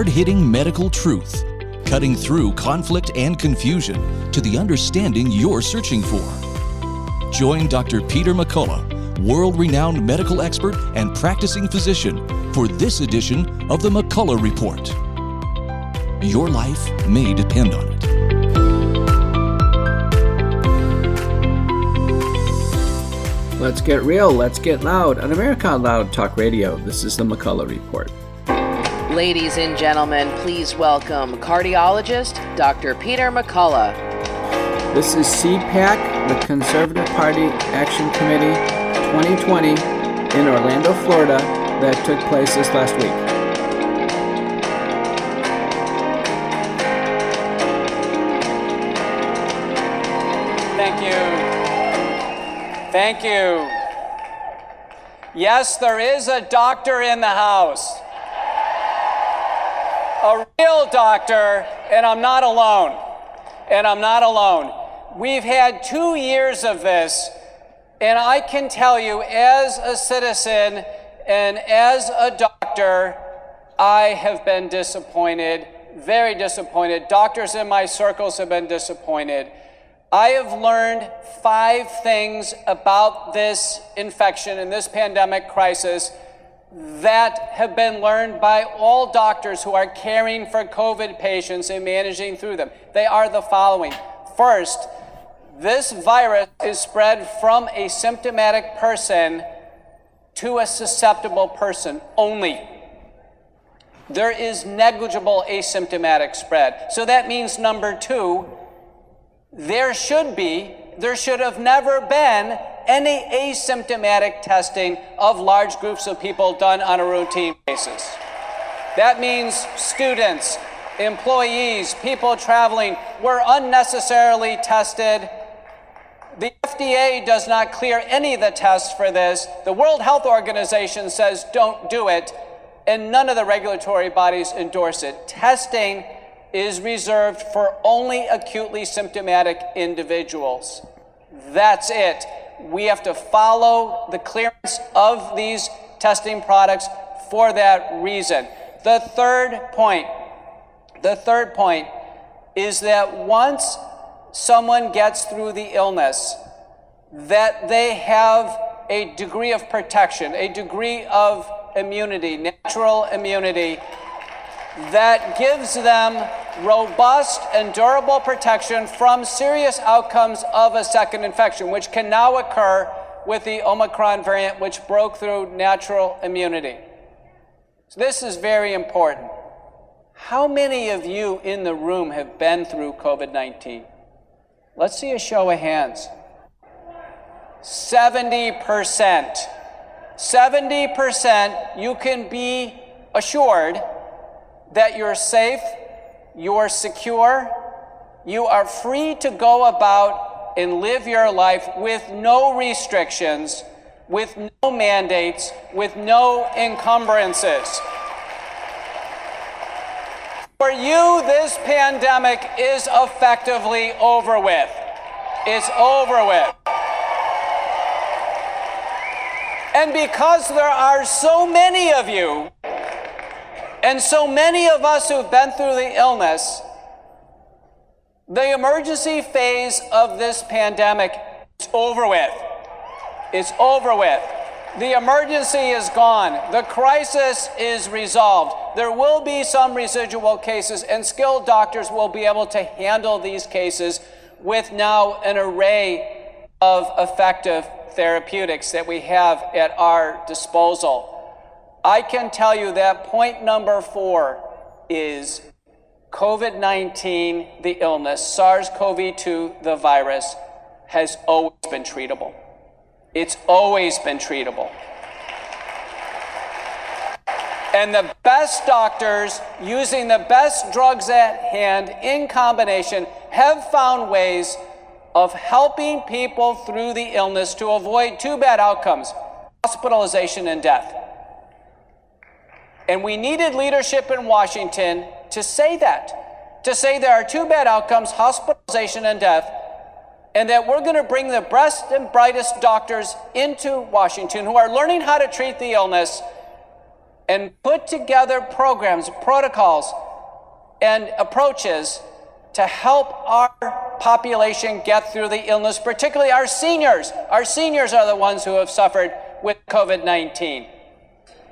hard hitting medical truth, cutting through conflict and confusion to the understanding you're searching for. Join Dr. Peter McCullough, world renowned medical expert and practicing physician, for this edition of the McCullough Report. Your life may depend on it. Let's get real, let's get loud on America Loud Talk Radio. This is the McCullough Report. Ladies and gentlemen, please welcome cardiologist Dr. Peter McCullough. This is CPAC, the Conservative Party Action Committee 2020 in Orlando, Florida, that took place this last week. Thank you. Thank you. Yes, there is a doctor in the house. Doctor, and I'm not alone. And I'm not alone. We've had two years of this, and I can tell you, as a citizen and as a doctor, I have been disappointed, very disappointed. Doctors in my circles have been disappointed. I have learned five things about this infection and this pandemic crisis that have been learned by all doctors who are caring for COVID patients and managing through them. They are the following. First, this virus is spread from a symptomatic person to a susceptible person only. There is negligible asymptomatic spread. So that means number two, there should be, there should have never been any asymptomatic testing of large groups of people done on a routine basis. That means students, employees, people traveling were unnecessarily tested. The FDA does not clear any of the tests for this. The World Health Organization says don't do it, and none of the regulatory bodies endorse it. Testing is reserved for only acutely symptomatic individuals. That's it. We have to follow the clearance of these testing products for that reason. The third point, the third point is that once someone gets through the illness, that they have a degree of protection, a degree of immunity, natural immunity that gives them robust and durable protection from serious outcomes of a second infection, which can now occur with the Omicron variant, which broke through natural immunity. So, this is very important. How many of you in the room have been through COVID 19? Let's see a show of hands. 70%. 70% you can be assured that you're safe, you're secure, you are free to go about and live your life with no restrictions, with no mandates, with no encumbrances. For you, this pandemic is effectively over with. It's over with. And because there are so many of you and so many of us who've been through the illness, the emergency phase of this pandemic is over with. It's over with. The emergency is gone. The crisis is resolved. There will be some residual cases, and skilled doctors will be able to handle these cases with now an array of effective therapeutics that we have at our disposal. I can tell you that point number four is COVID 19, the illness, SARS CoV 2, the virus, has always been treatable. It's always been treatable. And the best doctors, using the best drugs at hand in combination, have found ways of helping people through the illness to avoid two bad outcomes hospitalization and death. And we needed leadership in Washington to say that, to say there are two bad outcomes hospitalization and death, and that we're going to bring the best and brightest doctors into Washington who are learning how to treat the illness and put together programs, protocols, and approaches to help our population get through the illness, particularly our seniors. Our seniors are the ones who have suffered with COVID 19.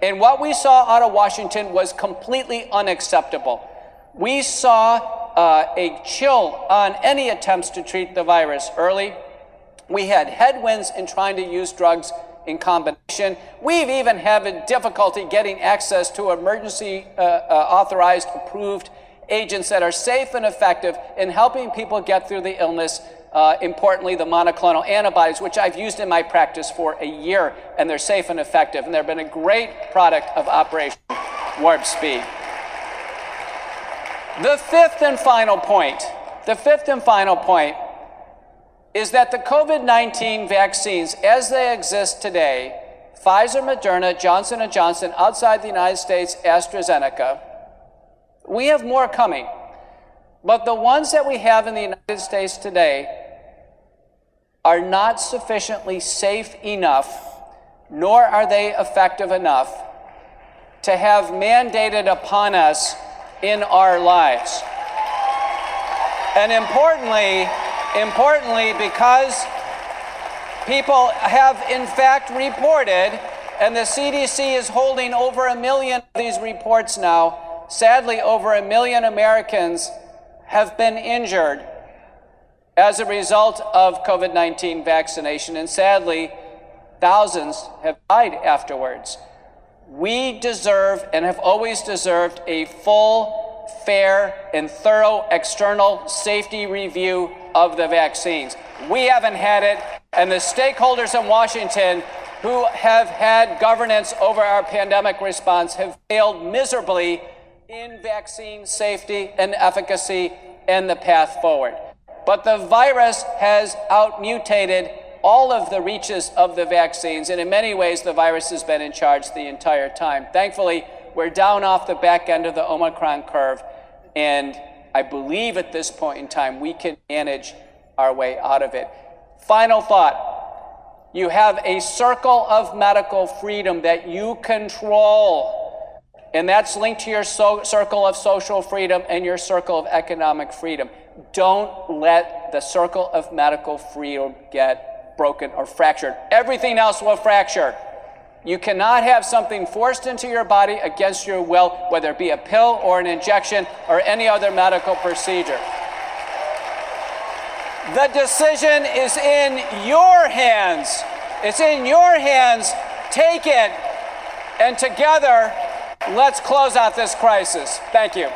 And what we saw out of Washington was completely unacceptable. We saw uh, a chill on any attempts to treat the virus early. We had headwinds in trying to use drugs in combination. We've even had difficulty getting access to emergency uh, uh, authorized, approved agents that are safe and effective in helping people get through the illness. Uh, importantly, the monoclonal antibodies, which I've used in my practice for a year, and they're safe and effective. And they've been a great product of Operation Warp Speed. The fifth and final point, the fifth and final point is that the COVID 19 vaccines, as they exist today, Pfizer, Moderna, Johnson & Johnson, outside the United States, AstraZeneca, we have more coming. But the ones that we have in the United States today are not sufficiently safe enough, nor are they effective enough to have mandated upon us in our lives. And importantly, importantly, because people have in fact reported, and the CDC is holding over a million of these reports now, sadly, over a million Americans have been injured as a result of COVID 19 vaccination, and sadly, thousands have died afterwards. We deserve and have always deserved a full, fair, and thorough external safety review of the vaccines. We haven't had it, and the stakeholders in Washington who have had governance over our pandemic response have failed miserably in vaccine safety and efficacy and the path forward. But the virus has outmutated all of the reaches of the vaccines, and in many ways, the virus has been in charge the entire time. Thankfully, we're down off the back end of the Omicron curve, and I believe at this point in time we can manage our way out of it. Final thought you have a circle of medical freedom that you control and that's linked to your so- circle of social freedom and your circle of economic freedom. Don't let the circle of medical freedom get broken or fractured. Everything else will fracture. You cannot have something forced into your body against your will, whether it be a pill or an injection or any other medical procedure. The decision is in your hands. It's in your hands. Take it, and together, Let's close out this crisis. Thank you.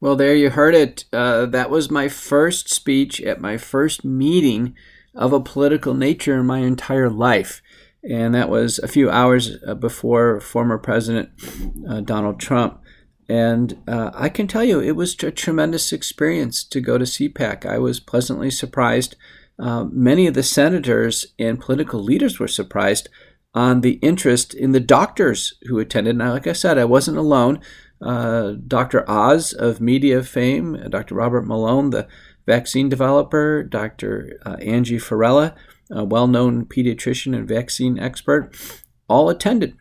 Well, there you heard it. Uh, that was my first speech at my first meeting of a political nature in my entire life. And that was a few hours uh, before former President uh, Donald Trump and uh, I can tell you, it was a tremendous experience to go to CPAC. I was pleasantly surprised. Uh, many of the senators and political leaders were surprised on the interest in the doctors who attended. Now, like I said, I wasn't alone. Uh, Dr. Oz of media fame, Dr. Robert Malone, the vaccine developer, Dr. Uh, Angie Farella, a well known pediatrician and vaccine expert, all attended.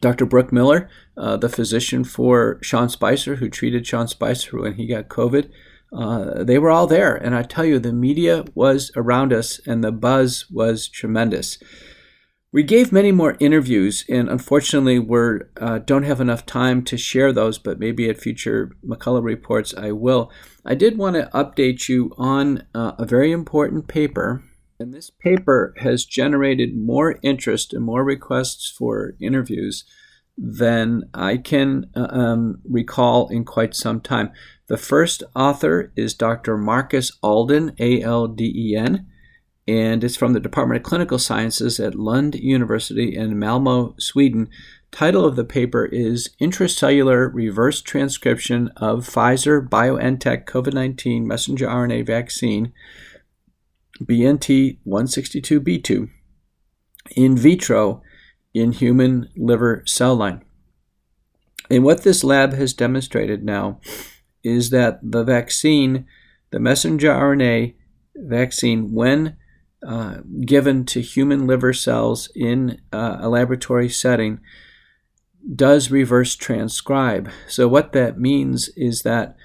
Dr. Brooke Miller, uh, the physician for Sean Spicer, who treated Sean Spicer when he got COVID, uh, they were all there. And I tell you, the media was around us and the buzz was tremendous. We gave many more interviews, and unfortunately, we uh, don't have enough time to share those, but maybe at future McCullough reports I will. I did want to update you on uh, a very important paper and this paper has generated more interest and more requests for interviews than I can uh, um, recall in quite some time. The first author is Dr. Marcus Alden, A L D E N, and it's from the Department of Clinical Sciences at Lund University in Malmo, Sweden. Title of the paper is Intracellular Reverse Transcription of Pfizer BioNTech COVID 19 Messenger RNA Vaccine BNT 162b2 in vitro in human liver cell line. And what this lab has demonstrated now is that the vaccine the messenger RNA vaccine, when uh, given to human liver cells in uh, a laboratory setting, does reverse transcribe. So, what that means is that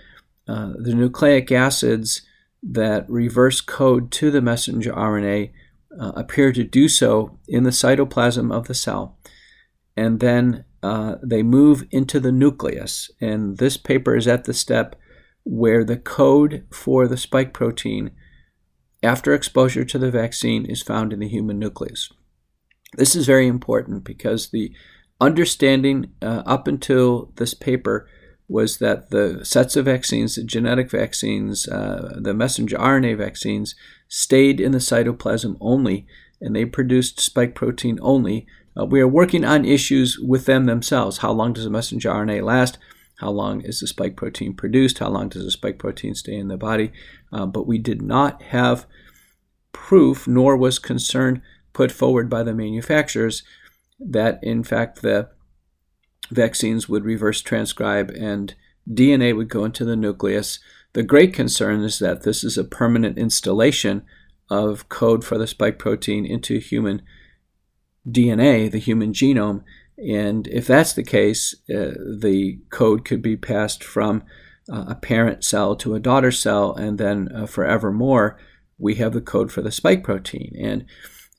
uh, the nucleic acids that reverse code to the messenger RNA uh, appear to do so in the cytoplasm of the cell. And then uh, they move into the nucleus. And this paper is at the step where the code for the spike protein after exposure to the vaccine is found in the human nucleus. This is very important because the understanding uh, up until this paper was that the sets of vaccines, the genetic vaccines, uh, the messenger RNA vaccines, stayed in the cytoplasm only and they produced spike protein only. Uh, we are working on issues with them themselves. How long does a messenger RNA last? How long is the spike protein produced? How long does the spike protein stay in the body? Uh, but we did not have proof, nor was concern put forward by the manufacturers that, in fact, the vaccines would reverse transcribe and DNA would go into the nucleus. The great concern is that this is a permanent installation of code for the spike protein into human DNA, the human genome. And if that's the case, uh, the code could be passed from uh, a parent cell to a daughter cell, and then uh, forevermore, we have the code for the spike protein. And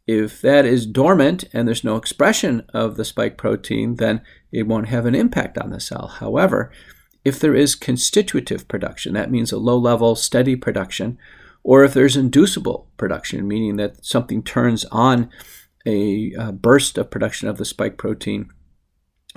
if that is dormant and there's no expression of the spike protein, then it won't have an impact on the cell. However, if there is constitutive production, that means a low level, steady production, or if there's inducible production, meaning that something turns on a, a burst of production of the spike protein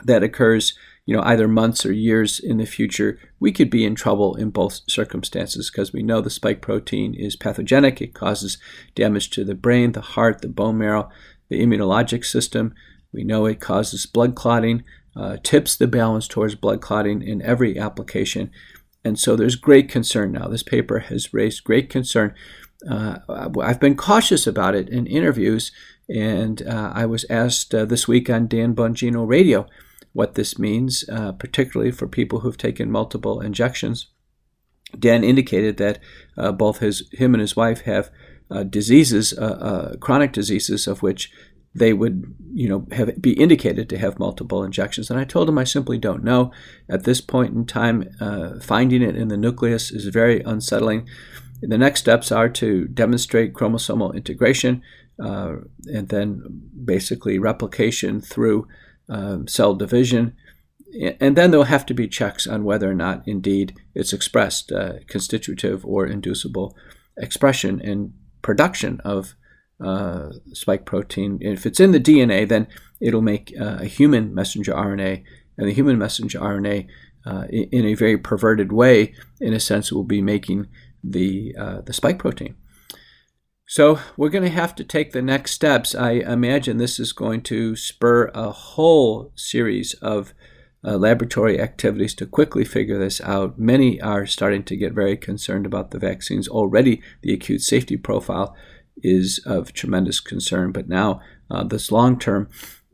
that occurs you know either months or years in the future we could be in trouble in both circumstances because we know the spike protein is pathogenic. It causes damage to the brain the heart the bone marrow the immunologic system. We know it causes blood clotting uh, tips the balance towards blood clotting in every application. And so there's great concern now. This paper has raised great concern. Uh, I've been cautious about it in interviews, and uh, I was asked uh, this week on Dan Bongino Radio what this means, uh, particularly for people who've taken multiple injections. Dan indicated that uh, both his him and his wife have uh, diseases, chronic diseases, of which they would, you know, have be indicated to have multiple injections. And I told him I simply don't know. At this point in time, finding it in the nucleus is very unsettling. The next steps are to demonstrate chromosomal integration uh, and then basically replication through uh, cell division. And then there'll have to be checks on whether or not indeed it's expressed uh, constitutive or inducible expression and production of uh, spike protein. If it's in the DNA, then it'll make uh, a human messenger RNA, and the human messenger RNA, uh, in a very perverted way, in a sense, will be making the uh, the spike protein. So we're going to have to take the next steps. I imagine this is going to spur a whole series of uh, laboratory activities to quickly figure this out. Many are starting to get very concerned about the vaccines already. The acute safety profile is of tremendous concern, but now uh, this long-term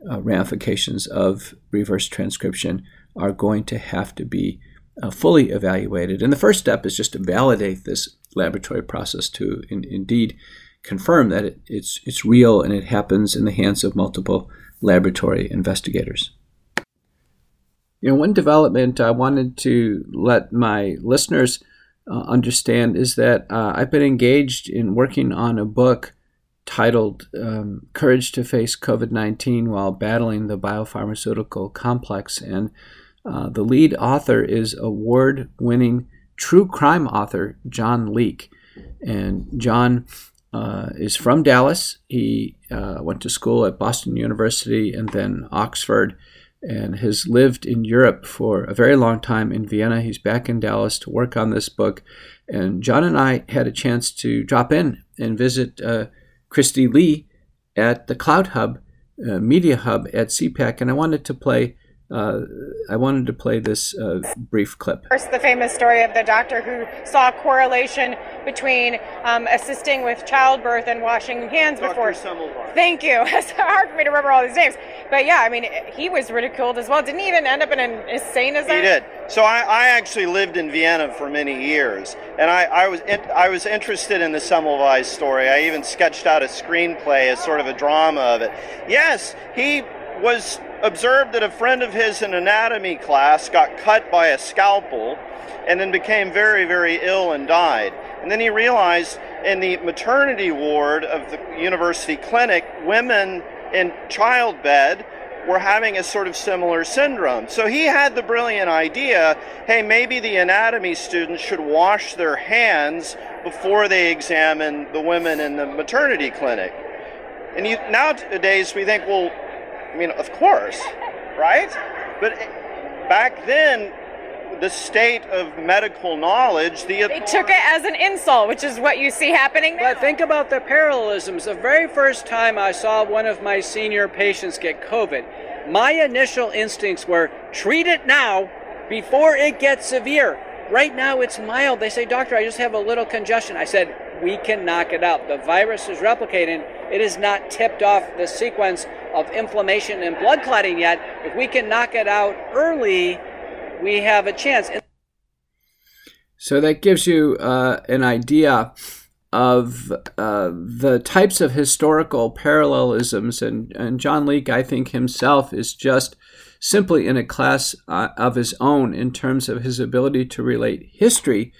uh, ramifications of reverse transcription are going to have to be uh, fully evaluated. And the first step is just to validate this laboratory process to in, indeed confirm that it, it's, it's real and it happens in the hands of multiple laboratory investigators. You know, one development I wanted to let my listeners uh, understand is that uh, I've been engaged in working on a book titled um, Courage to Face COVID 19 While Battling the Biopharmaceutical Complex. And uh, the lead author is award winning true crime author John Leake. And John uh, is from Dallas. He uh, went to school at Boston University and then Oxford and has lived in Europe for a very long time in Vienna. He's back in Dallas to work on this book. And John and I had a chance to drop in and visit uh, Christy Lee at the CloutHub, uh, Media Hub at CPAC. And I wanted to play uh, I wanted to play this uh, brief clip. First, the famous story of the doctor who saw a correlation between um, assisting with childbirth and washing hands Dr. before. Semmelweis. Thank you. It's hard for me to remember all these names, but yeah, I mean, he was ridiculed as well. Didn't he even end up in an insane asylum? He did. So I, I actually lived in Vienna for many years, and I, I was in, I was interested in the Semmelweis story. I even sketched out a screenplay as sort of a drama of it. Yes, he was observed that a friend of his in anatomy class got cut by a scalpel, and then became very very ill and died. And then he realized in the maternity ward of the university clinic, women in childbed were having a sort of similar syndrome. So he had the brilliant idea hey, maybe the anatomy students should wash their hands before they examine the women in the maternity clinic. And you, nowadays we think, well, I mean, of course, right? But back then, the state of medical knowledge, the They took it as an insult, which is what you see happening now. But think about the parallelisms. The very first time I saw one of my senior patients get COVID, my initial instincts were treat it now before it gets severe. Right now it's mild. They say, Doctor, I just have a little congestion. I said, we can knock it out. The virus is replicating. It has not tipped off the sequence of inflammation and blood clotting yet. If we can knock it out early, we have a chance. So that gives you uh, an idea of uh, the types of historical parallelisms, and, and John Leake, I think himself, is just simply in a class uh, of his own in terms of his ability to relate history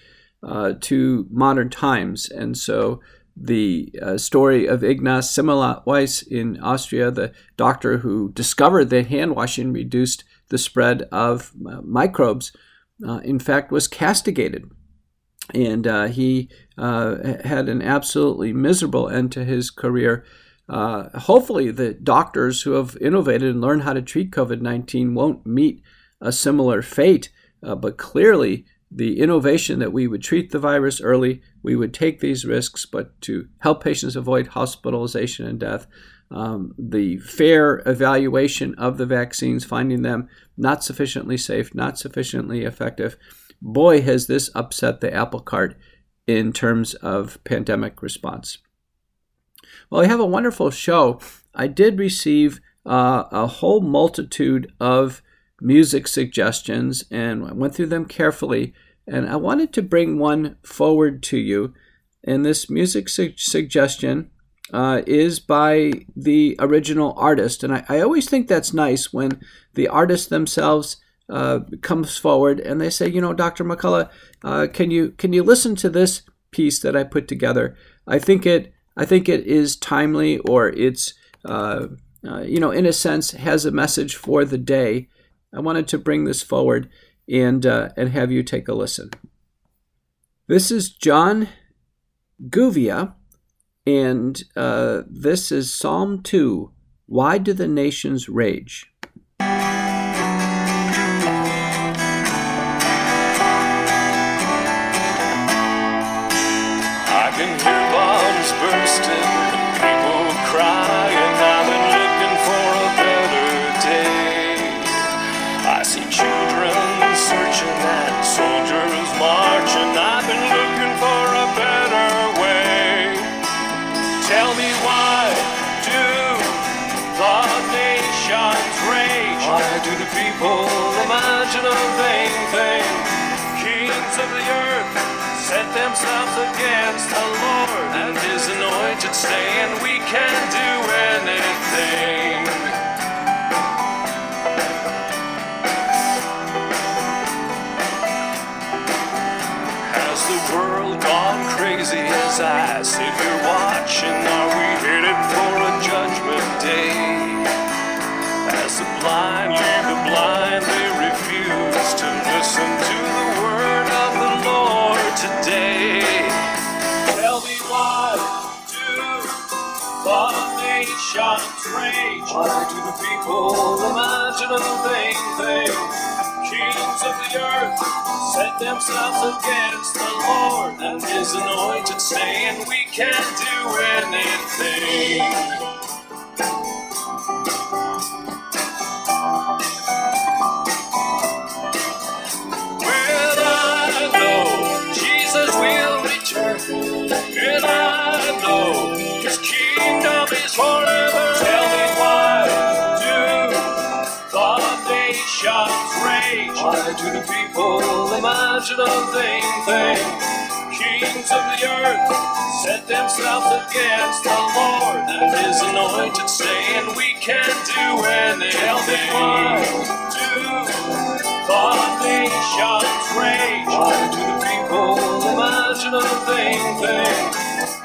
uh, to modern times. And so the uh, story of Ignaz Semmelweis in Austria, the doctor who discovered that hand washing reduced the spread of uh, microbes, uh, in fact, was castigated. And uh, he uh, had an absolutely miserable end to his career. Hopefully, the doctors who have innovated and learned how to treat COVID 19 won't meet a similar fate. but clearly, the innovation that we would treat the virus early, we would take these risks, but to help patients avoid hospitalization and death, um, the fair evaluation of the vaccines, finding them not sufficiently safe, not sufficiently effective. Boy, has this upset the apple cart in terms of pandemic response. Well, I have a wonderful show. I did receive uh, a whole multitude of music suggestions and I went through them carefully. And I wanted to bring one forward to you. And this music su- suggestion uh, is by the original artist. And I, I, always think that's nice when the artist themselves uh, comes forward and they say, you know, Dr. McCullough, uh, can you can you listen to this piece that I put together? I think it I think it is timely or it's uh, uh, you know in a sense has a message for the day. I wanted to bring this forward and uh, and have you take a listen. This is John Guvia, and uh, this is Psalm 2 Why Do the Nations Rage? Themselves against the Lord and his anointed stay, and we can't do anything. Has the world gone crazy as I sit here watching? Are we headed for a judgment day? As the blind lead the blind, they refuse to listen to the word today. Tell me why do the nations rage? Why do the people imagine a vain thing? Kings of the earth set themselves against the Lord and his anointed stay, and we can't do anything. Do the people imagine a vain thing? Kings of the earth set themselves against the Lord and his anointed, saying, We can't do anything. Why do the nations rage? Why do the people imagine a vain thing?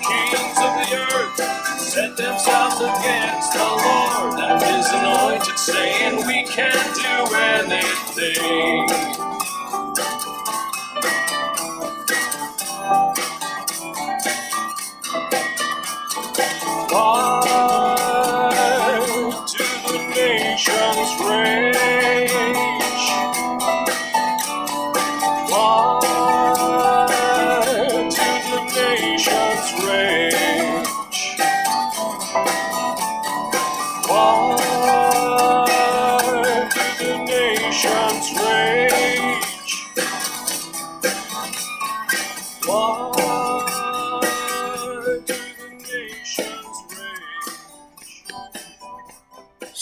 Kings of the earth set themselves against the Lord and his anointed, saying, We can't do anything.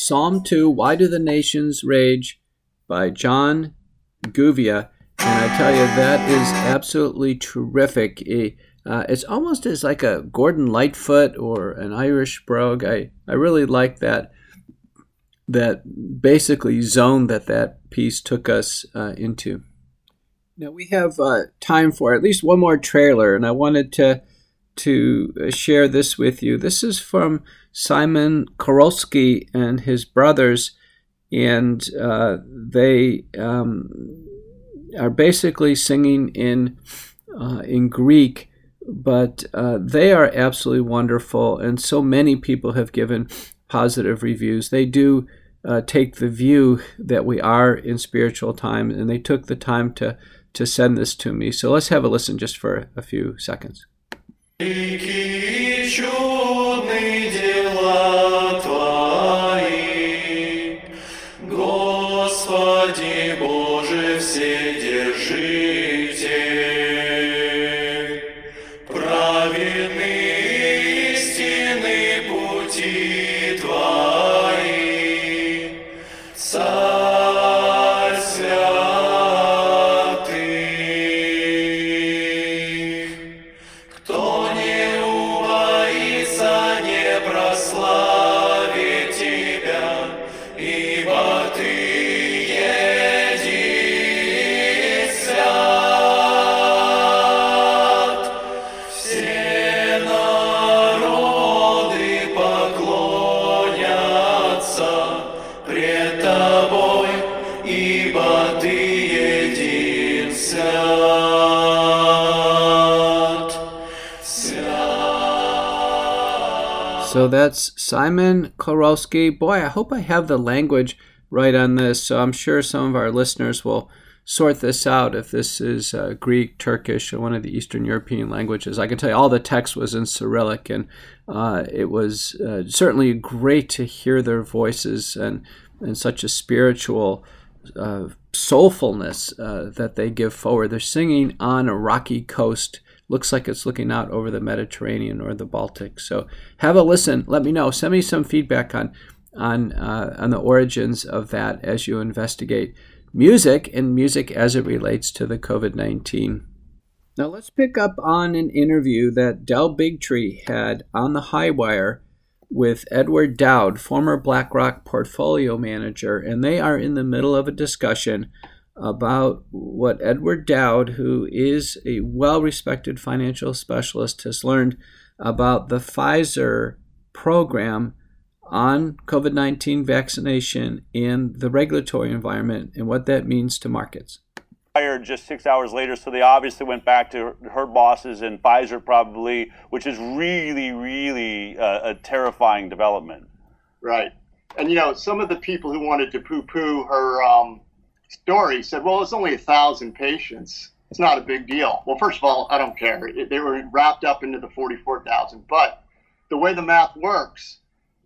Psalm 2, Why Do the Nations Rage by John Guvia. And I tell you, that is absolutely terrific. Uh, it's almost as like a Gordon Lightfoot or an Irish brogue. I, I really like that that basically zone that that piece took us uh, into. Now we have uh, time for at least one more trailer, and I wanted to to uh, share this with you. This is from Simon Korolski and his brothers, and uh, they um, are basically singing in uh, in Greek, but uh, they are absolutely wonderful, and so many people have given positive reviews. They do uh, take the view that we are in spiritual time, and they took the time to to send this to me. So let's have a listen just for a few seconds. Великий чудный день. So that's Simon Korolski. Boy, I hope I have the language right on this. So I'm sure some of our listeners will sort this out if this is uh, Greek, Turkish, or one of the Eastern European languages. I can tell you all the text was in Cyrillic, and uh, it was uh, certainly great to hear their voices and, and such a spiritual uh, soulfulness uh, that they give forward. They're singing on a rocky coast. Looks like it's looking out over the Mediterranean or the Baltic. So have a listen. Let me know. Send me some feedback on on uh, on the origins of that as you investigate music and music as it relates to the COVID nineteen. Now let's pick up on an interview that Del Bigtree had on the High Wire with Edward Dowd, former BlackRock portfolio manager, and they are in the middle of a discussion about what Edward Dowd, who is a well respected financial specialist, has learned about the Pfizer program on COVID 19 vaccination and the regulatory environment and what that means to markets. fired just six hours later, so they obviously went back to her, her bosses and Pfizer probably, which is really, really uh, a terrifying development. Right. And, you know, some of the people who wanted to poo poo her um, story said, well, it's only a thousand patients. It's not a big deal. Well, first of all, I don't care. It, they were wrapped up into the 44,000. But the way the math works,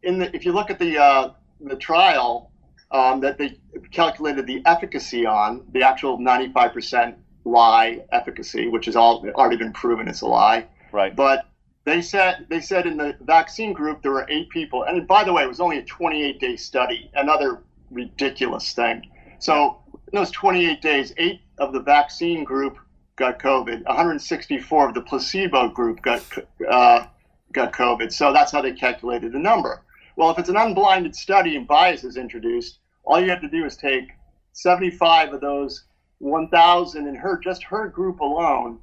in the, if you look at the, uh, the trial um, that they calculated the efficacy on, the actual 95% lie efficacy, which has all already been proven it's a lie. Right. But they said they said in the vaccine group there were eight people, and by the way, it was only a 28 day study. Another ridiculous thing. So in those 28 days, eight of the vaccine group got COVID. 164 of the placebo group got uh, got COVID. So that's how they calculated the number. Well, if it's an unblinded study and bias is introduced, all you have to do is take 75 of those 1,000 in her just her group alone,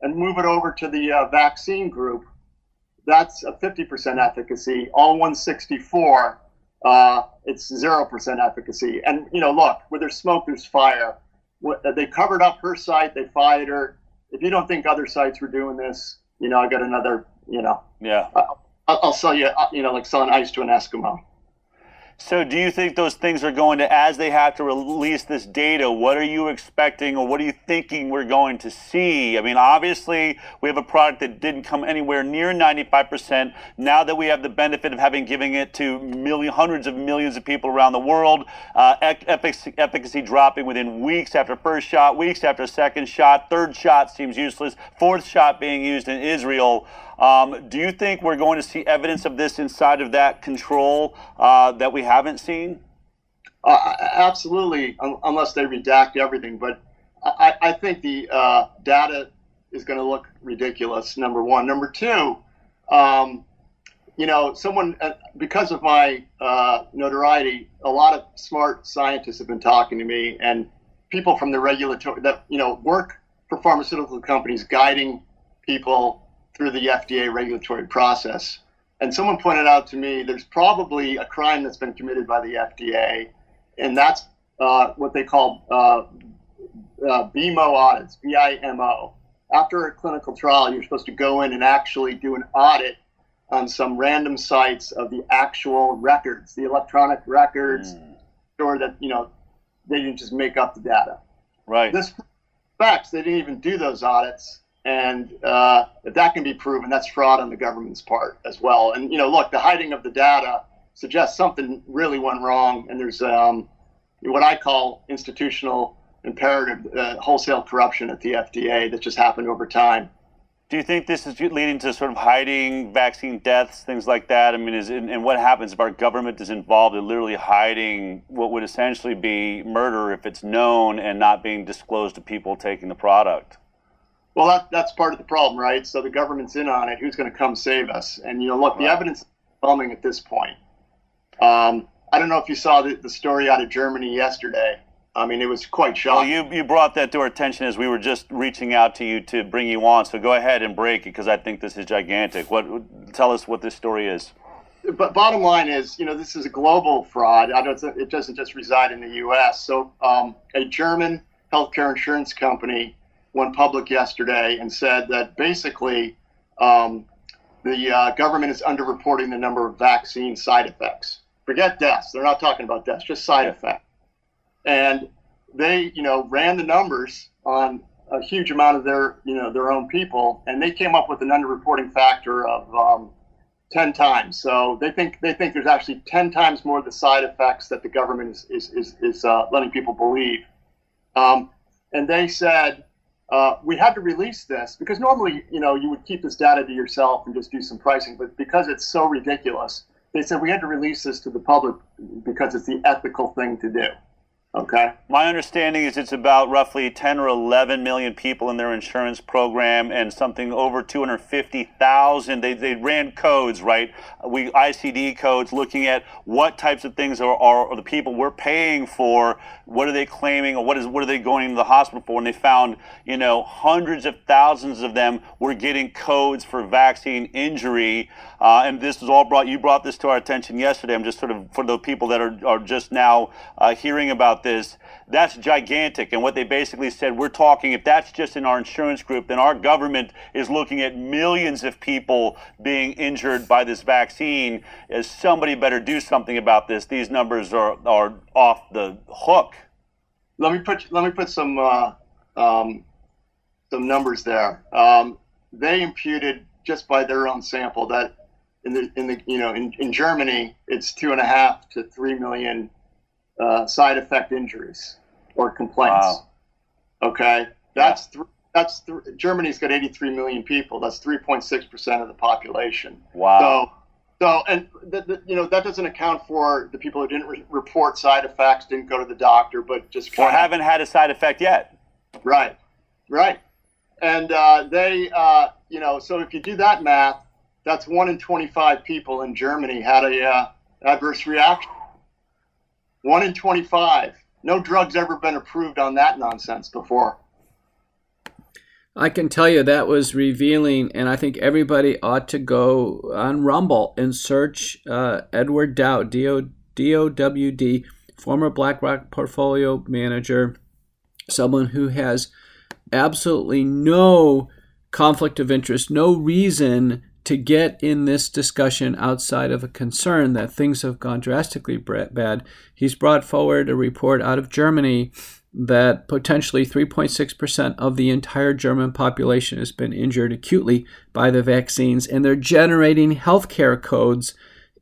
and move it over to the uh, vaccine group. That's a 50% efficacy. All 164, uh, it's 0% efficacy. And you know, look, where there's smoke, there's fire. They covered up her site. They fired her. If you don't think other sites were doing this, you know, I got another. You know. Yeah. I'll, I'll sell you. uh, You know, like selling ice to an Eskimo. So, do you think those things are going to, as they have to release this data, what are you expecting or what are you thinking we're going to see? I mean, obviously, we have a product that didn't come anywhere near 95%. Now that we have the benefit of having given it to million, hundreds of millions of people around the world, uh, efficacy, efficacy dropping within weeks after first shot, weeks after second shot, third shot seems useless, fourth shot being used in Israel. Um, do you think we're going to see evidence of this inside of that control uh, that we haven't seen? Uh, absolutely, un- unless they redact everything. But I, I think the uh, data is going to look ridiculous. Number one. Number two, um, you know, someone uh, because of my uh, notoriety, a lot of smart scientists have been talking to me, and people from the regulatory that you know work for pharmaceutical companies, guiding people through the FDA regulatory process. And someone pointed out to me there's probably a crime that's been committed by the FDA, and that's uh, what they call uh, uh, BIMO audits, B-I-M-O. After a clinical trial, you're supposed to go in and actually do an audit on some random sites of the actual records, the electronic records, sure that you know they didn't just make up the data. Right. This facts they didn't even do those audits, and uh, if that can be proven, that's fraud on the government's part as well. And you know, look, the hiding of the data suggests something really went wrong, and there's um, what I call institutional imperative, uh, wholesale corruption at the FDA that just happened over time. Do you think this is leading to sort of hiding vaccine deaths, things like that? I mean, is and, and what happens if our government is involved in literally hiding what would essentially be murder if it's known and not being disclosed to people taking the product? Well, that, that's part of the problem, right? So the government's in on it. Who's going to come save us? And you know, look, the evidence is overwhelming at this point. Um, I don't know if you saw the, the story out of Germany yesterday. I mean, it was quite Well, shocking. you, you brought that to our attention as we were just reaching out to you to bring you on. So go ahead and break it because I think this is gigantic. What tell us what this story is? but bottom line is, you know, this is a global fraud. I don't, it doesn't just reside in the U.S. So um, a German healthcare insurance company went public yesterday and said that basically um, the uh, government is underreporting the number of vaccine side effects. Forget deaths; they're not talking about deaths, just side Yeah. effects. And they, you know, ran the numbers on a huge amount of their, you know, their own people, and they came up with an underreporting factor of um, 10 times. So they think they think there's actually 10 times more of the side effects that the government is is is, is uh, letting people believe. Um, and they said uh, we had to release this because normally you know you would keep this data to yourself and just do some pricing, but because it's so ridiculous, they said we had to release this to the public because it's the ethical thing to do. Okay. My understanding is it's about roughly 10 or 11 million people in their insurance program and something over 250,000. They, they ran codes, right? We ICD codes looking at what types of things are, are, are the people we're paying for, what are they claiming or what is what are they going to the hospital for? And they found, you know, hundreds of thousands of them were getting codes for vaccine injury. Uh, and this was all brought, you brought this to our attention yesterday. I'm just sort of, for the people that are, are just now uh, hearing about this, that's gigantic. And what they basically said, we're talking, if that's just in our insurance group, then our government is looking at millions of people being injured by this vaccine. As somebody better do something about this. These numbers are, are off the hook. Let me put let me put some uh, um, some numbers there. Um, they imputed just by their own sample that in the in the you know in, in Germany it's two and a half to three million uh, side effect injuries or complaints. Wow. Okay, that's th- that's th- Germany's got 83 million people. That's 3.6 percent of the population. Wow. So So, and the, you know that doesn't account for the people who didn't re- report side effects, didn't go to the doctor, but just or haven't had a side effect yet. Right, right, and uh, they, uh, you know, so if you do that math, that's one in twenty-five people in Germany had a uh, adverse reaction. One in twenty-five. No drugs ever been approved on that nonsense before. I can tell you that was revealing, and I think everybody ought to go on Rumble and search uh, Edward Dowd, D-O-W-D, former BlackRock portfolio manager, someone who has absolutely no conflict of interest, no reason to get in this discussion outside of a concern that things have gone drastically bad. He's brought forward a report out of Germany that potentially 3.6% of the entire German population has been injured acutely by the vaccines, and they're generating healthcare codes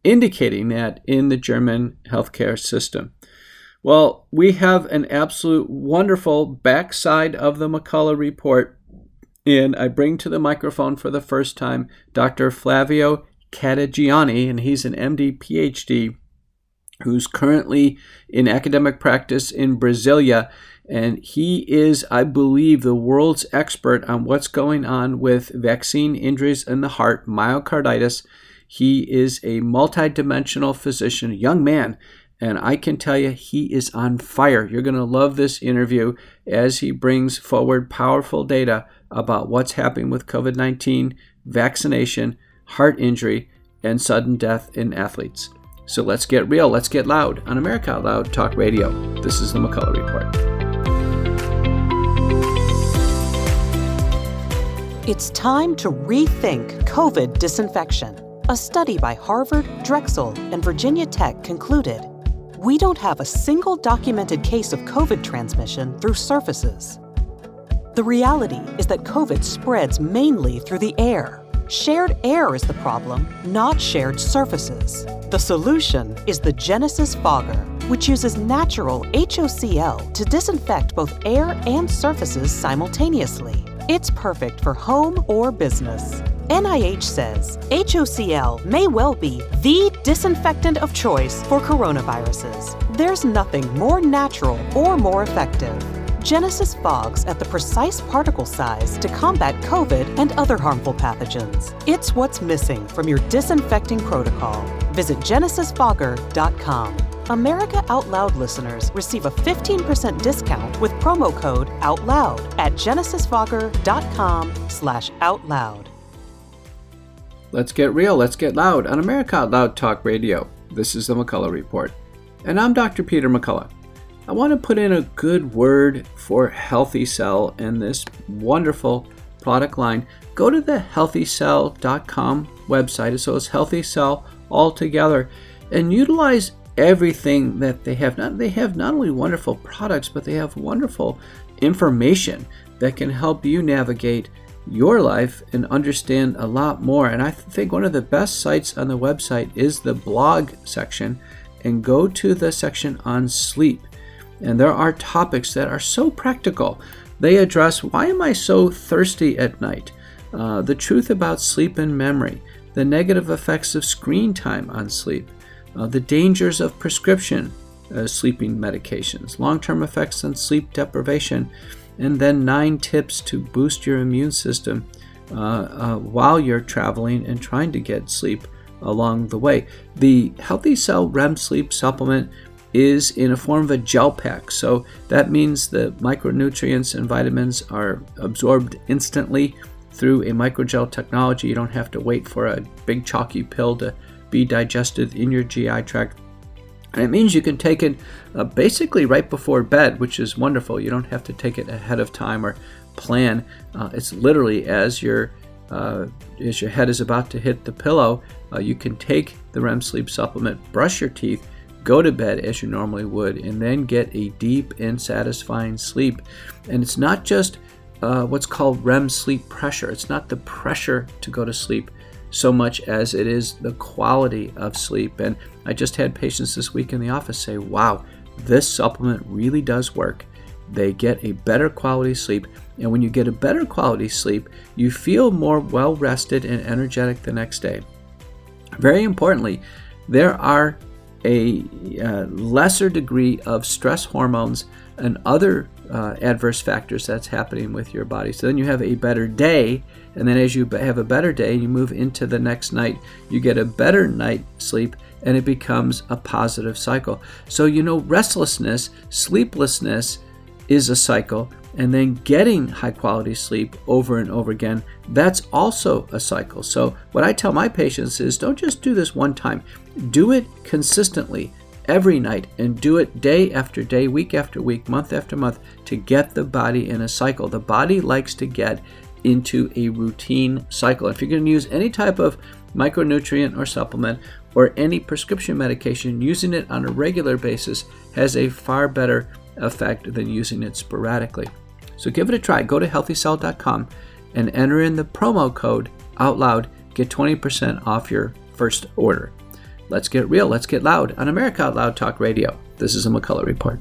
indicating that in the German healthcare system. Well, we have an absolute wonderful backside of the McCullough report, and I bring to the microphone for the first time Dr. Flavio Cadegiani, and he's an MD PhD who's currently in academic practice in Brasilia. And he is, I believe, the world's expert on what's going on with vaccine injuries in the heart, myocarditis. He is a multidimensional physician, young man, and I can tell you he is on fire. You're going to love this interview as he brings forward powerful data about what's happening with COVID 19, vaccination, heart injury, and sudden death in athletes. So let's get real, let's get loud on America Out Loud Talk Radio. This is the McCullough Report. It's time to rethink COVID disinfection. A study by Harvard, Drexel, and Virginia Tech concluded we don't have a single documented case of COVID transmission through surfaces. The reality is that COVID spreads mainly through the air. Shared air is the problem, not shared surfaces. The solution is the Genesis Fogger, which uses natural HOCl to disinfect both air and surfaces simultaneously. It's perfect for home or business. NIH says HOCl may well be the disinfectant of choice for coronaviruses. There's nothing more natural or more effective. Genesis fogs at the precise particle size to combat COVID and other harmful pathogens. It's what's missing from your disinfecting protocol. Visit genesisfogger.com. America Out Loud listeners receive a 15% discount with promo code OUTLOUD at genesisfogger.com slash outloud. Let's get real, let's get loud on America Out Loud Talk Radio. This is the McCullough Report. And I'm Dr. Peter McCullough. I want to put in a good word for Healthy Cell and this wonderful product line. Go to the healthycell.com website, so it's Healthy Cell all together, and utilize everything that they have. Not, they have not only wonderful products, but they have wonderful information that can help you navigate your life and understand a lot more. And I think one of the best sites on the website is the blog section, and go to the section on sleep and there are topics that are so practical. They address why am I so thirsty at night? Uh, the truth about sleep and memory, the negative effects of screen time on sleep, uh, the dangers of prescription uh, sleeping medications, long term effects on sleep deprivation, and then nine tips to boost your immune system uh, uh, while you're traveling and trying to get sleep along the way. The Healthy Cell REM Sleep Supplement is in a form of a gel pack. So that means the micronutrients and vitamins are absorbed instantly through a microgel technology. You don't have to wait for a big chalky pill to be digested in your GI tract. And it means you can take it uh, basically right before bed, which is wonderful. You don't have to take it ahead of time or plan. Uh, it's literally as your uh, as your head is about to hit the pillow, uh, you can take the REM sleep supplement, brush your teeth, go to bed as you normally would, and then get a deep and satisfying sleep. And it's not just uh, what's called REM sleep pressure, it's not the pressure to go to sleep so much as it is the quality of sleep. And I just had patients this week in the office say, wow, this supplement really does work. They get a better quality sleep. And when you get a better quality sleep, you feel more well rested and energetic the next day. Very importantly, there are a uh, lesser degree of stress hormones and other uh, adverse factors that's happening with your body. So then you have a better day, and then as you have a better day, you move into the next night, you get a better night sleep, and it becomes a positive cycle. So, you know, restlessness, sleeplessness is a cycle, and then getting high quality sleep over and over again, that's also a cycle. So, what I tell my patients is don't just do this one time, do it consistently every night and do it day after day, week after week, month after month to get the body in a cycle. The body likes to get into a routine cycle. If you're going to use any type of micronutrient or supplement or any prescription medication, using it on a regular basis has a far better effect than using it sporadically. So give it a try. Go to healthycell.com and enter in the promo code OUTLOUD. Get 20% off your first order. Let's get real. Let's get loud on America Out Loud Talk Radio. This is a McCullough Report.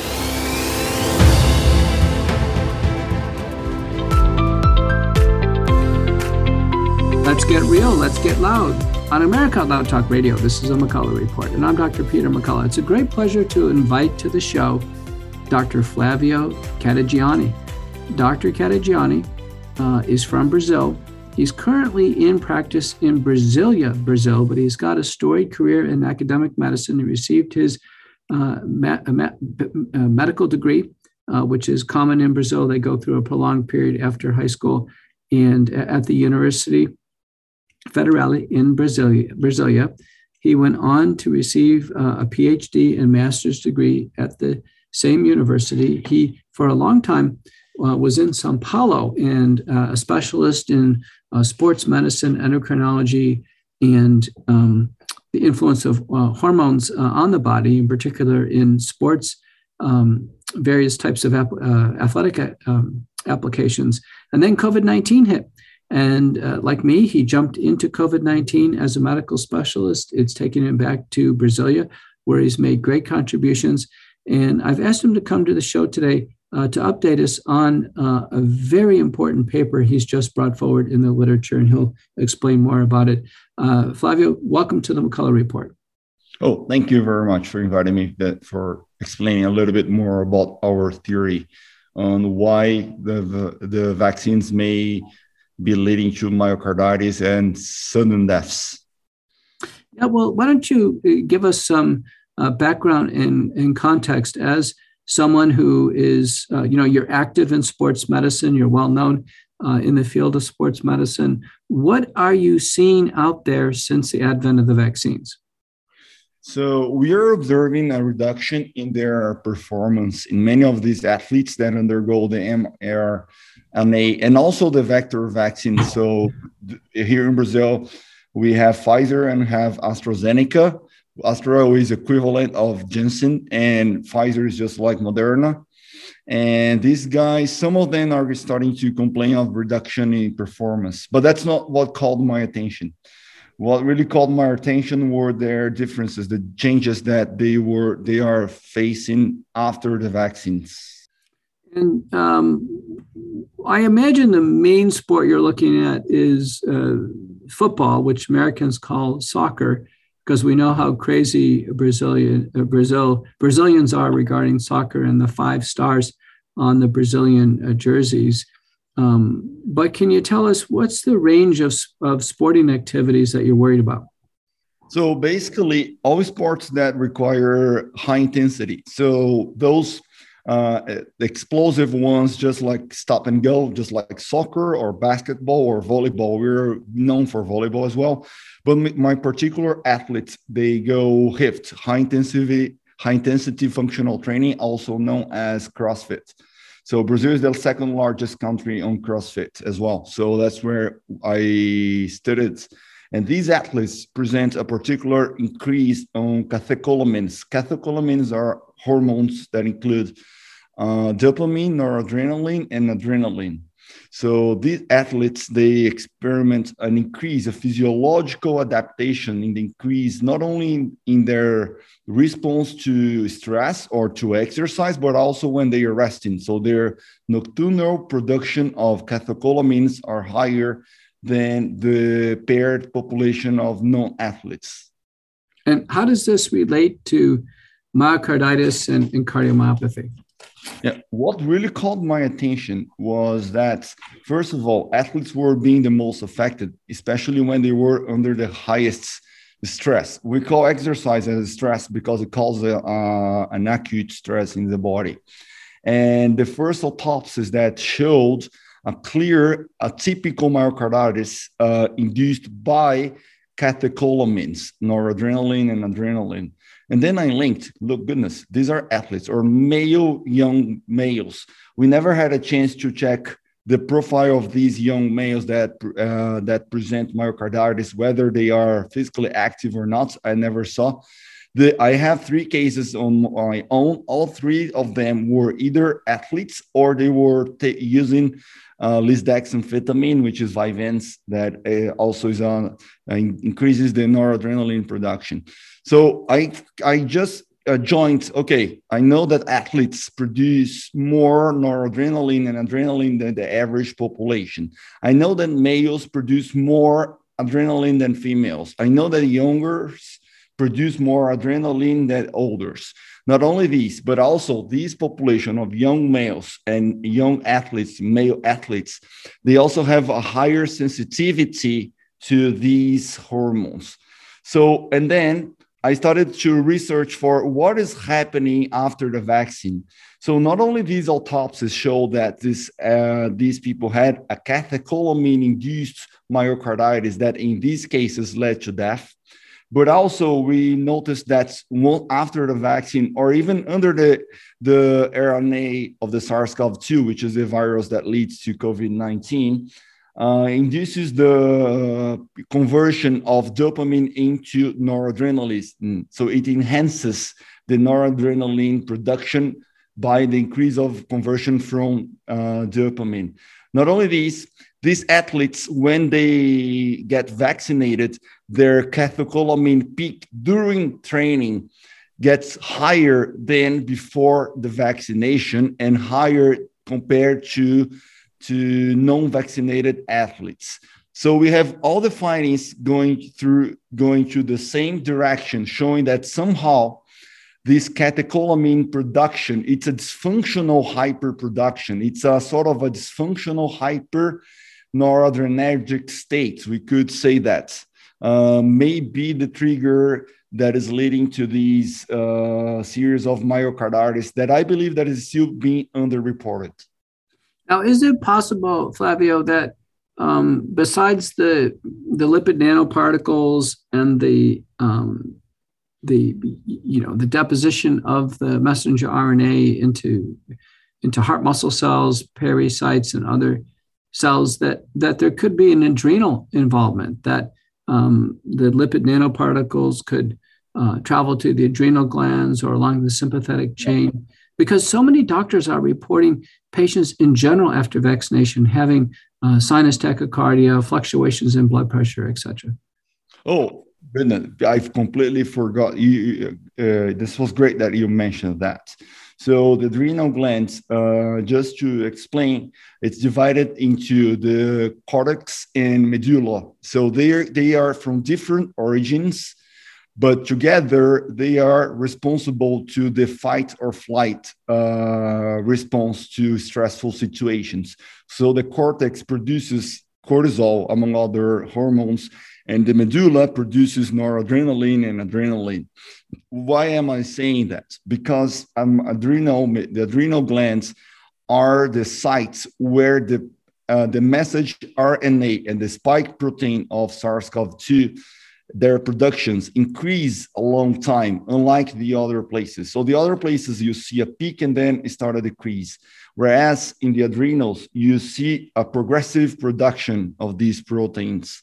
Let's get real. Let's get loud. On America Loud Talk Radio, this is a McCullough Report, and I'm Dr. Peter McCullough. It's a great pleasure to invite to the show Dr. Flavio Cadegiani. Dr. Cadegiani uh, is from Brazil. He's currently in practice in Brasilia, Brazil, but he's got a storied career in academic medicine. He received his uh, uh, uh, medical degree, uh, which is common in Brazil. They go through a prolonged period after high school and at the University Federale in Brasilia, Brasilia. He went on to receive uh, a PhD and master's degree at the same university. He, for a long time, uh, was in Sao Paulo and uh, a specialist in uh, sports medicine, endocrinology, and um, the influence of uh, hormones uh, on the body, in particular in sports, um, various types of ap- athletic um, applications. And then COVID 19 hit. And uh, like me, he jumped into COVID 19 as a medical specialist. It's taken him back to Brasilia, where he's made great contributions. And I've asked him to come to the show today uh, to update us on uh, a very important paper he's just brought forward in the literature, and he'll explain more about it. Uh, Flavio, welcome to the McCullough Report. Oh, thank you very much for inviting me, that, for explaining a little bit more about our theory on why the, the vaccines may be leading to myocarditis and sudden deaths. Yeah, well, why don't you uh, give us some uh, background and, and context as someone who is, uh, you know, you're active in sports medicine, you're well known uh, in the field of sports medicine. What are you seeing out there since the advent of the vaccines? So we are observing a reduction in their performance in many of these athletes that undergo the mRNA and they and also the vector vaccine. So here in Brazil, we have Pfizer and have AstraZeneca. Astra is equivalent of Janssen, and Pfizer is just like Moderna. And these guys, some of them are starting to complain of reduction in performance, but that's not what called my attention what really called my attention were their differences, the changes that they were they are facing after the vaccines. And um, I imagine the main sport you're looking at is uh, football, which Americans call soccer, because we know how crazy Brazilian uh, Brazil Brazilians are regarding soccer and the five stars on the Brazilian uh, jerseys. Um, but can you tell us what's the range of, of sporting activities that you're worried about? So basically, all sports that require high intensity. So those uh, explosive ones, just like stop and go, just like soccer or basketball or volleyball. We're known for volleyball as well. But my particular athletes, they go HIIT, high intensity, high intensity functional training, also known as CrossFit. So Brazil is the second largest country on CrossFit as well. So that's where I studied And these athletes present a particular increase on catecholamines. Catecholamines are hormones that include uh, dopamine, noradrenaline, and adrenaline. So these athletes, they experiment an increase, a physiological adaptation in the increase, not only in their response to stress or to exercise, but also when they are resting. So their nocturnal production of catecholamines are higher than the paired population of non-athletes. And how does this relate to myocarditis and, and cardiomyopathy? Yeah, what really caught my attention was that, first of all, athletes were being the most affected, especially when they were under the highest stress. We call exercise as stress because it causes uh, an acute stress in the body. And the first autopsies that showed a clear atypical myocarditis uh, induced by catecholamines, noradrenaline and adrenaline. And then I linked, look, goodness, these are athletes or male young males. We never had a chance to check the profile of these young males that uh, that present myocarditis, whether they are physically active or not. I never saw. The, I have three cases on my own. All three of them were either athletes or they were using uh, lisdexamfetamine, which is Vyvanse, that uh, also is on uh, increases the noradrenaline production. So I I just uh, joined. Okay, I know that athletes produce more noradrenaline and adrenaline than the average population. I know that males produce more adrenaline than females. I know that younger produce more adrenaline than olders. Not only these, but also these population of young males and young athletes, male athletes, they also have a higher sensitivity to these hormones. So, and then I started to research for what is happening after the vaccine. So not only these autopsies show that this uh, these people had a catecholamine-induced myocarditis that in these cases led to death, but also we noticed that after the vaccine or even under the the RNA of the SARS-CoV-2, which is the virus that leads to COVID-19, uh, induces the uh, conversion of dopamine into noradrenaline. So it enhances the noradrenaline production by the increase of conversion from uh, dopamine. Not only this, these athletes, when they get vaccinated, their catecholamine peak during training gets higher than before the vaccination and higher compared to to non-vaccinated athletes. So we have all the findings going through going to the same direction, showing that somehow this catecholamine production it's a dysfunctional hyperproduction. It's a sort of a dysfunctional hyper noradrenergic state. We could say that uh, may be the trigger that is leading to these uh, series of myocarditis that I believe that is still being underreported. Now, is it possible, Flavio, that um, besides the the lipid nanoparticles and the um, the you know the deposition of the messenger RNA into into heart muscle cells, pericytes, and other cells, that that there could be an adrenal involvement that um, the lipid nanoparticles could uh, travel to the adrenal glands or along the sympathetic chain because so many doctors are reporting patients in general after vaccination having uh, sinus tachycardia, fluctuations in blood pressure, etc. Oh, goodness, I've completely forgot. You, uh, this was great that you mentioned that. So the adrenal glands, uh, just to explain, it's divided into the cortex and medulla. So they they are from different origins but together they are responsible to the fight or flight uh, response to stressful situations so the cortex produces cortisol among other hormones and the medulla produces noradrenaline and adrenaline why am i saying that because um, adrenal the adrenal glands are the sites where the uh, the message RNA and the spike protein of SARS-CoV-2 their productions increase a long time, unlike the other places. So the other places you see a peak and then start a decrease. Whereas in the adrenals, you see a progressive production of these proteins.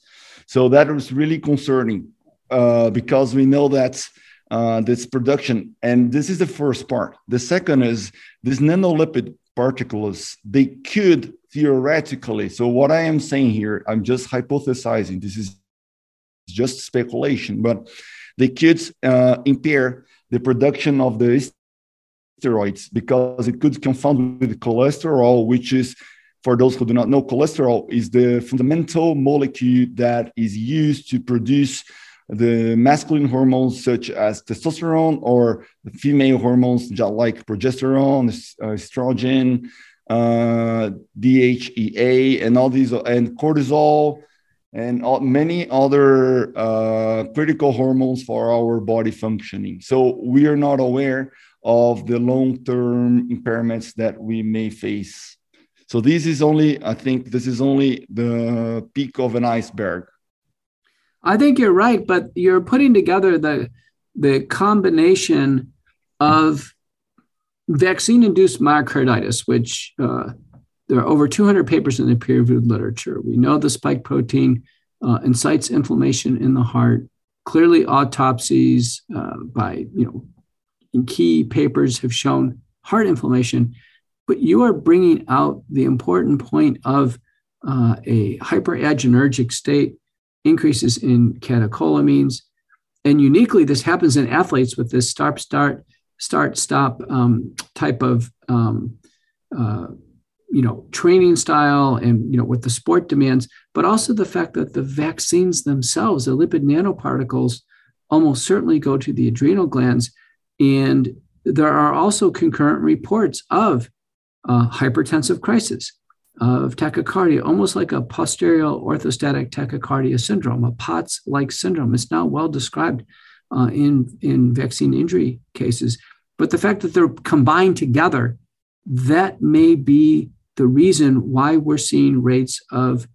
So that was really concerning uh, because we know that uh, this production, and this is the first part. The second is these nanolipid particles, they could theoretically, so what I am saying here, I'm just hypothesizing, this is just speculation, but they could uh, impair the production of the steroids because it could confound with cholesterol, which is for those who do not know, cholesterol is the fundamental molecule that is used to produce the masculine hormones such as testosterone or the female hormones like progesterone, estrogen, uh, DHEA, and all these, and cortisol, and all, many other uh, critical hormones for our body functioning. So we are not aware of the long-term impairments that we may face. So this is only, I think, this is only the peak of an iceberg. I think you're right, but you're putting together the the combination of vaccine-induced myocarditis, which uh, there are over 200 papers in the peer-reviewed literature. We know the spike protein uh, incites inflammation in the heart. Clearly, autopsies uh, by you know in key papers have shown heart inflammation. But you are bringing out the important point of uh, a hyperadrenergic state increases in catecholamines. And uniquely, this happens in athletes with this start, start, start, stop um, type of um, uh, you know training style and you know what the sport demands but also the fact that the vaccines themselves the lipid nanoparticles almost certainly go to the adrenal glands and there are also concurrent reports of uh, hypertensive crisis of tachycardia, almost like a posterior orthostatic tachycardia syndrome, a POTS like syndrome. It's now well described uh, in, in vaccine injury cases. But the fact that they're combined together, that may be the reason why we're seeing rates of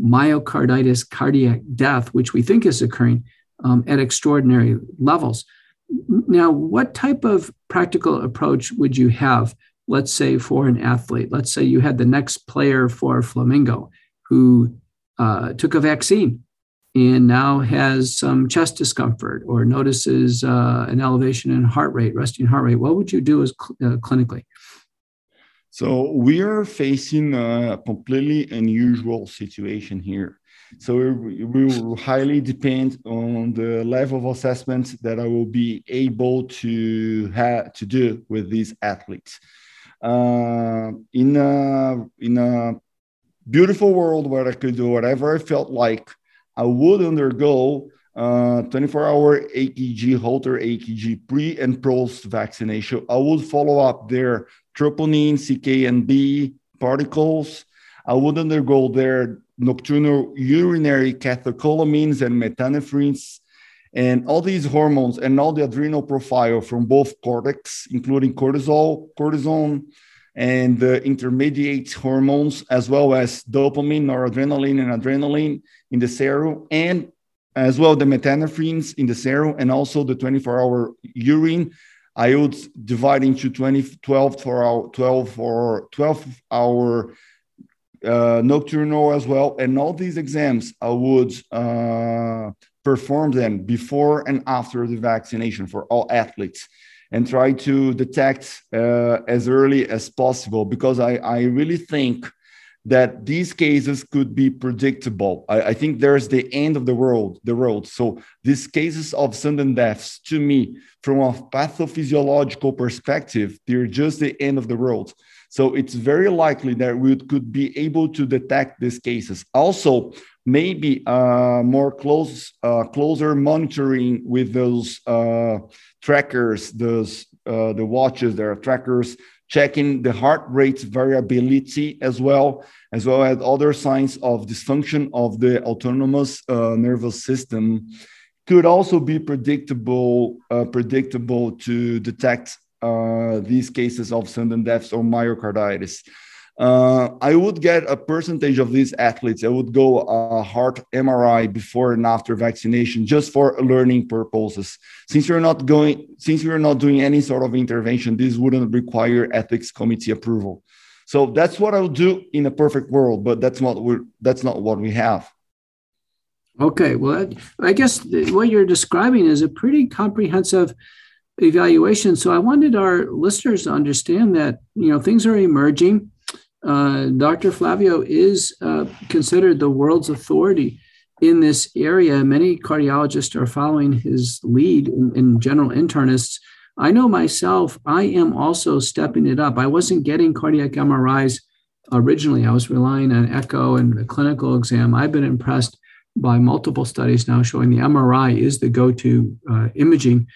myocarditis cardiac death, which we think is occurring um, at extraordinary levels. Now, what type of practical approach would you have let's say for an athlete, let's say you had the next player for Flamengo who uh, took a vaccine and now has some chest discomfort or notices uh, an elevation in heart rate, resting heart rate, what would you do as cl- uh, clinically? So we are facing a completely unusual situation here. So it will highly depend on the level of assessment that I will be able to have to do with these athletes in a in a beautiful world where I could do whatever I felt like, I would undergo uh, 24 hour AKG, Holter AKG pre and post vaccination. I would follow up their troponin, CK, and B particles. I would undergo their nocturnal urinary catecholamines and metanephrines and all these hormones and all the adrenal profile from both cortex, including cortisol, cortisone, and the intermediate hormones, as well as dopamine, noradrenaline, and adrenaline in the serum, and as well the metanephrines in the serum, and also the 24-hour urine. I would divide into 20, 12 for our 12 or 12 hour uh, nocturnal as well. And all these exams, I would uh, perform them before and after the vaccination for all athletes and try to detect uh, as early as possible because I, I really think that these cases could be predictable. I, I, think there's the end of the world, the road. So these cases of sudden deaths, to me, from a pathophysiological perspective, they're just the end of the world. So it's very likely that we could be able to detect these cases. Also, maybe uh, more close, uh, closer monitoring with those uh, trackers, those uh, the watches, there are trackers checking the heart rate variability as well, as well as other signs of dysfunction of the autonomous uh, nervous system. Could also be predictable, uh, predictable to detect these cases of sudden deaths or myocarditis. Uh, I would get a percentage of these athletes. I would go a heart MRI before and after vaccination, just for learning purposes. Since you're not going, since you're not doing any sort of intervention, this wouldn't require ethics committee approval. So that's what I would do in a perfect world, but that's not that's not what we have. Okay, well, I guess what you're describing is a pretty comprehensive evaluation. So I wanted our listeners to understand that you know things are emerging. Uh, Dr. Flavio is uh, considered the world's authority in this area. Many cardiologists are following his lead in, in general internists. I know myself, I am also stepping it up. I wasn't getting cardiac MRIs originally, I was relying on echo and the clinical exam. I've been impressed by multiple studies now showing the MRI is the go to uh, imaging.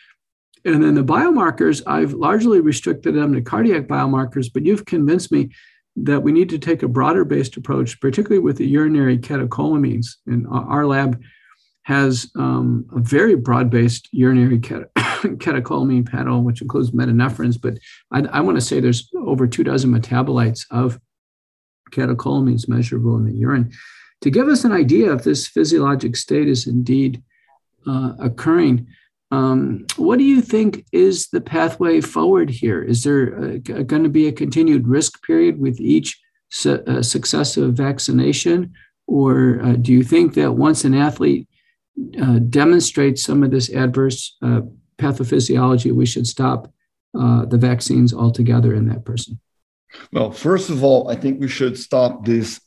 And then the biomarkers, I've largely restricted them to cardiac biomarkers, but you've convinced me that we need to take a broader based approach, particularly with the urinary catecholamines. And our lab has um, a very broad based urinary cat- catecholamine panel, which includes metanephrines. But I, I want to say there's over two dozen metabolites of catecholamines measurable in the urine to give us an idea if this physiologic state is indeed uh, occurring. Um, what do you think is the pathway forward here? Is there uh, going to be a continued risk period with each su- uh, successive vaccination? Or uh, do you think that once an athlete uh, demonstrates some of this adverse uh, pathophysiology, we should stop the vaccines altogether in that person? Well, first of all, I think we should stop this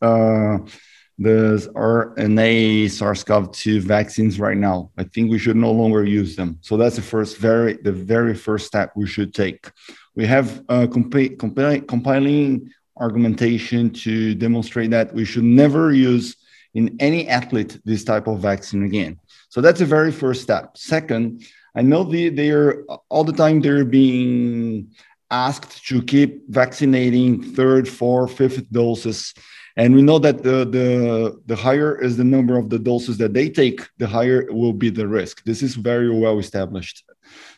the RNA SARS-CoV-2 vaccines right now. I think we should no longer use them. So that's the first, very the very first step we should take. We have uh, comp- comp- compiling argumentation to demonstrate that we should never use in any athlete this type of vaccine again. So that's the very first step. Second, I know they, they are all the time they're being asked to keep vaccinating third, fourth, fifth doses and we know that the, the, the higher is the number of the doses that they take, the higher will be the risk. This is very well established.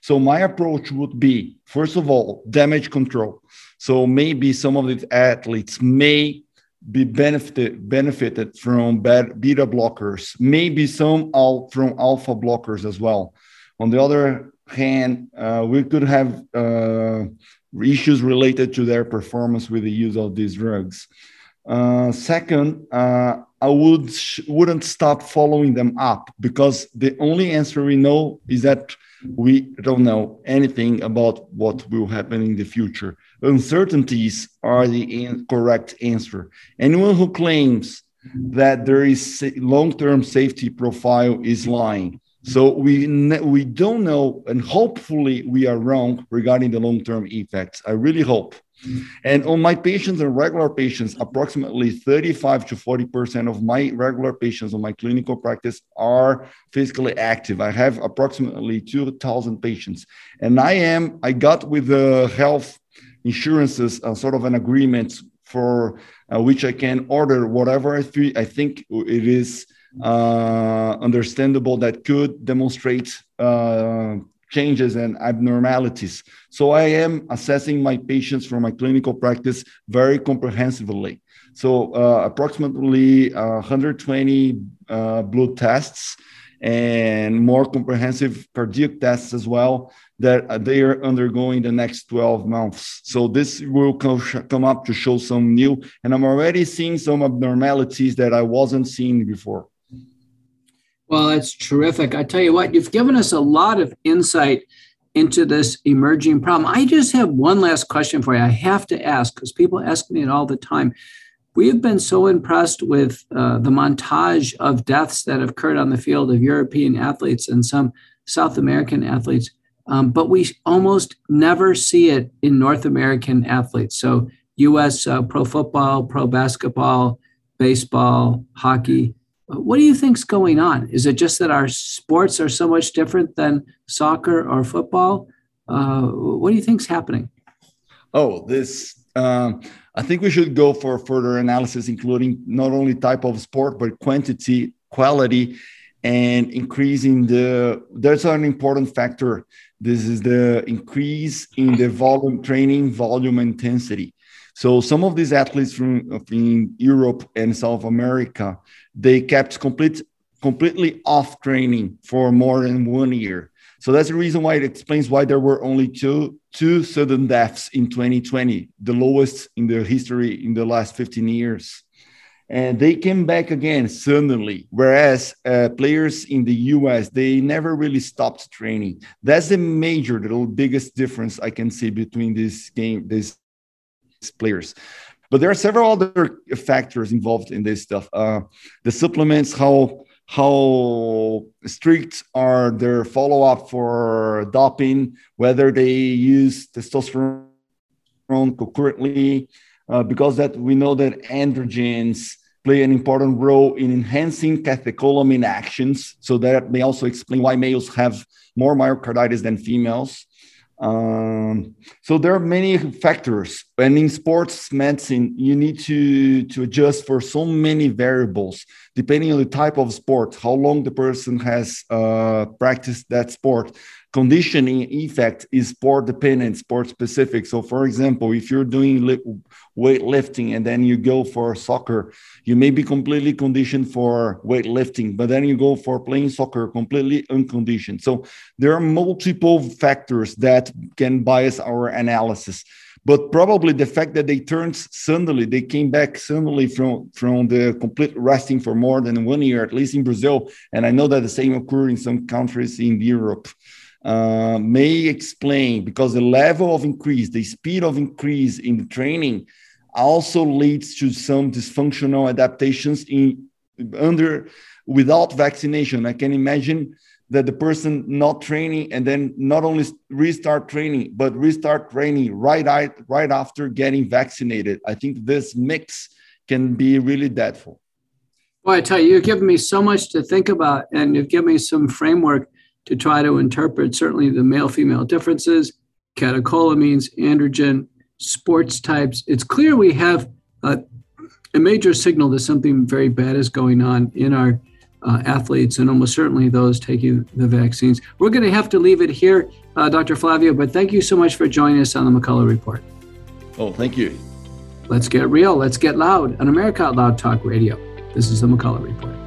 So my approach would be, first of all, damage control. So maybe some of the athletes may be benefited benefited from beta blockers, maybe some all from alpha blockers as well. On the other hand, uh, we could have uh, issues related to their performance with the use of these drugs. Uh, second, uh, I would wouldn't stop following them up because the only answer we know is that we don't know anything about what will happen in the future. Uncertainties are the correct answer. Anyone who claims that there is long-term safety profile is lying. So we we don't know, and hopefully we are wrong regarding the long-term effects. I really hope. And on my patients and regular patients, approximately 35 to 40% of my regular patients on my clinical practice are physically active. I have approximately 2,000 patients. And I am, I got with the health insurances a sort of an agreement for uh, which I can order whatever I, th- I think it is uh, understandable that could demonstrate uh, changes and abnormalities. So I am assessing my patients from my clinical practice very comprehensively. So uh, approximately uh, 120 uh, blood tests and more comprehensive cardiac tests as well that they are undergoing the next 12 months. So this will come up to show some new, and I'm already seeing some abnormalities that I wasn't seeing before. Well, that's terrific. I tell you what, you've given us a lot of insight into this emerging problem. I just have one last question for you. I have to ask because people ask me it all the time. We have been so impressed with uh, the montage of deaths that have occurred on the field of European athletes and some South American athletes, um, but we almost never see it in North American athletes. So, U.S. Uh, pro football, pro basketball, baseball, hockey what do you think's going on? Is it just that our sports are so much different than soccer or football? Uh, what do you think's happening? Oh, this. Um, I think we should go for further analysis, including not only type of sport but quantity, quality, and increasing the. That's an important factor. This is the increase in the volume training, volume intensity. So some of these athletes from in Europe and South America, they kept complete completely off training for more than one year. So that's the reason why it explains why there were only two two sudden deaths in 2020, the lowest in the history in the last 15 years. and they came back again suddenly. Whereas uh, players in the US, they never really stopped training. That's the major, the biggest difference I can see between this game, these players. But there are several other factors involved in this stuff. Uh, the supplements, how how strict are their follow up for doping, whether they use testosterone concurrently, uh, because that we know that androgens play an important role in enhancing catecholamine actions. So that may also explain why males have more myocarditis than females. Um, so there are many factors, and in sports medicine, you need to to adjust for so many variables depending on the type of sport, how long the person has uh, practiced that sport. Conditioning effect is sport dependent, sport specific. So, for example, if you're doing li- weightlifting and then you go for soccer, you may be completely conditioned for weightlifting, but then you go for playing soccer completely unconditioned. So, there are multiple factors that can bias our analysis but probably the fact that they turned suddenly, they came back suddenly from from the complete resting for more than one year, at least in Brazil, and I know that the same occurred in some countries in Europe. Uh, may explain because the level of increase, the speed of increase in the training, also leads to some dysfunctional adaptations in under without vaccination. I can imagine that the person not training and then not only restart training but restart training right right after getting vaccinated. I think this mix can be really deadful well i tell you you've given me so much to think about and you've given me some framework to try to interpret certainly the male female differences catecholamines androgen sports types. It's clear we have a, a major signal that something very bad is going on in our uh, athletes and almost certainly those taking the vaccines. We're going to have to leave it here, uh, Dr. Flavio, but thank you so much for joining us on the McCullough Report. Oh, thank you. Let's get real. Let's get loud on America Out Loud Talk Radio. This is the McCullough Report.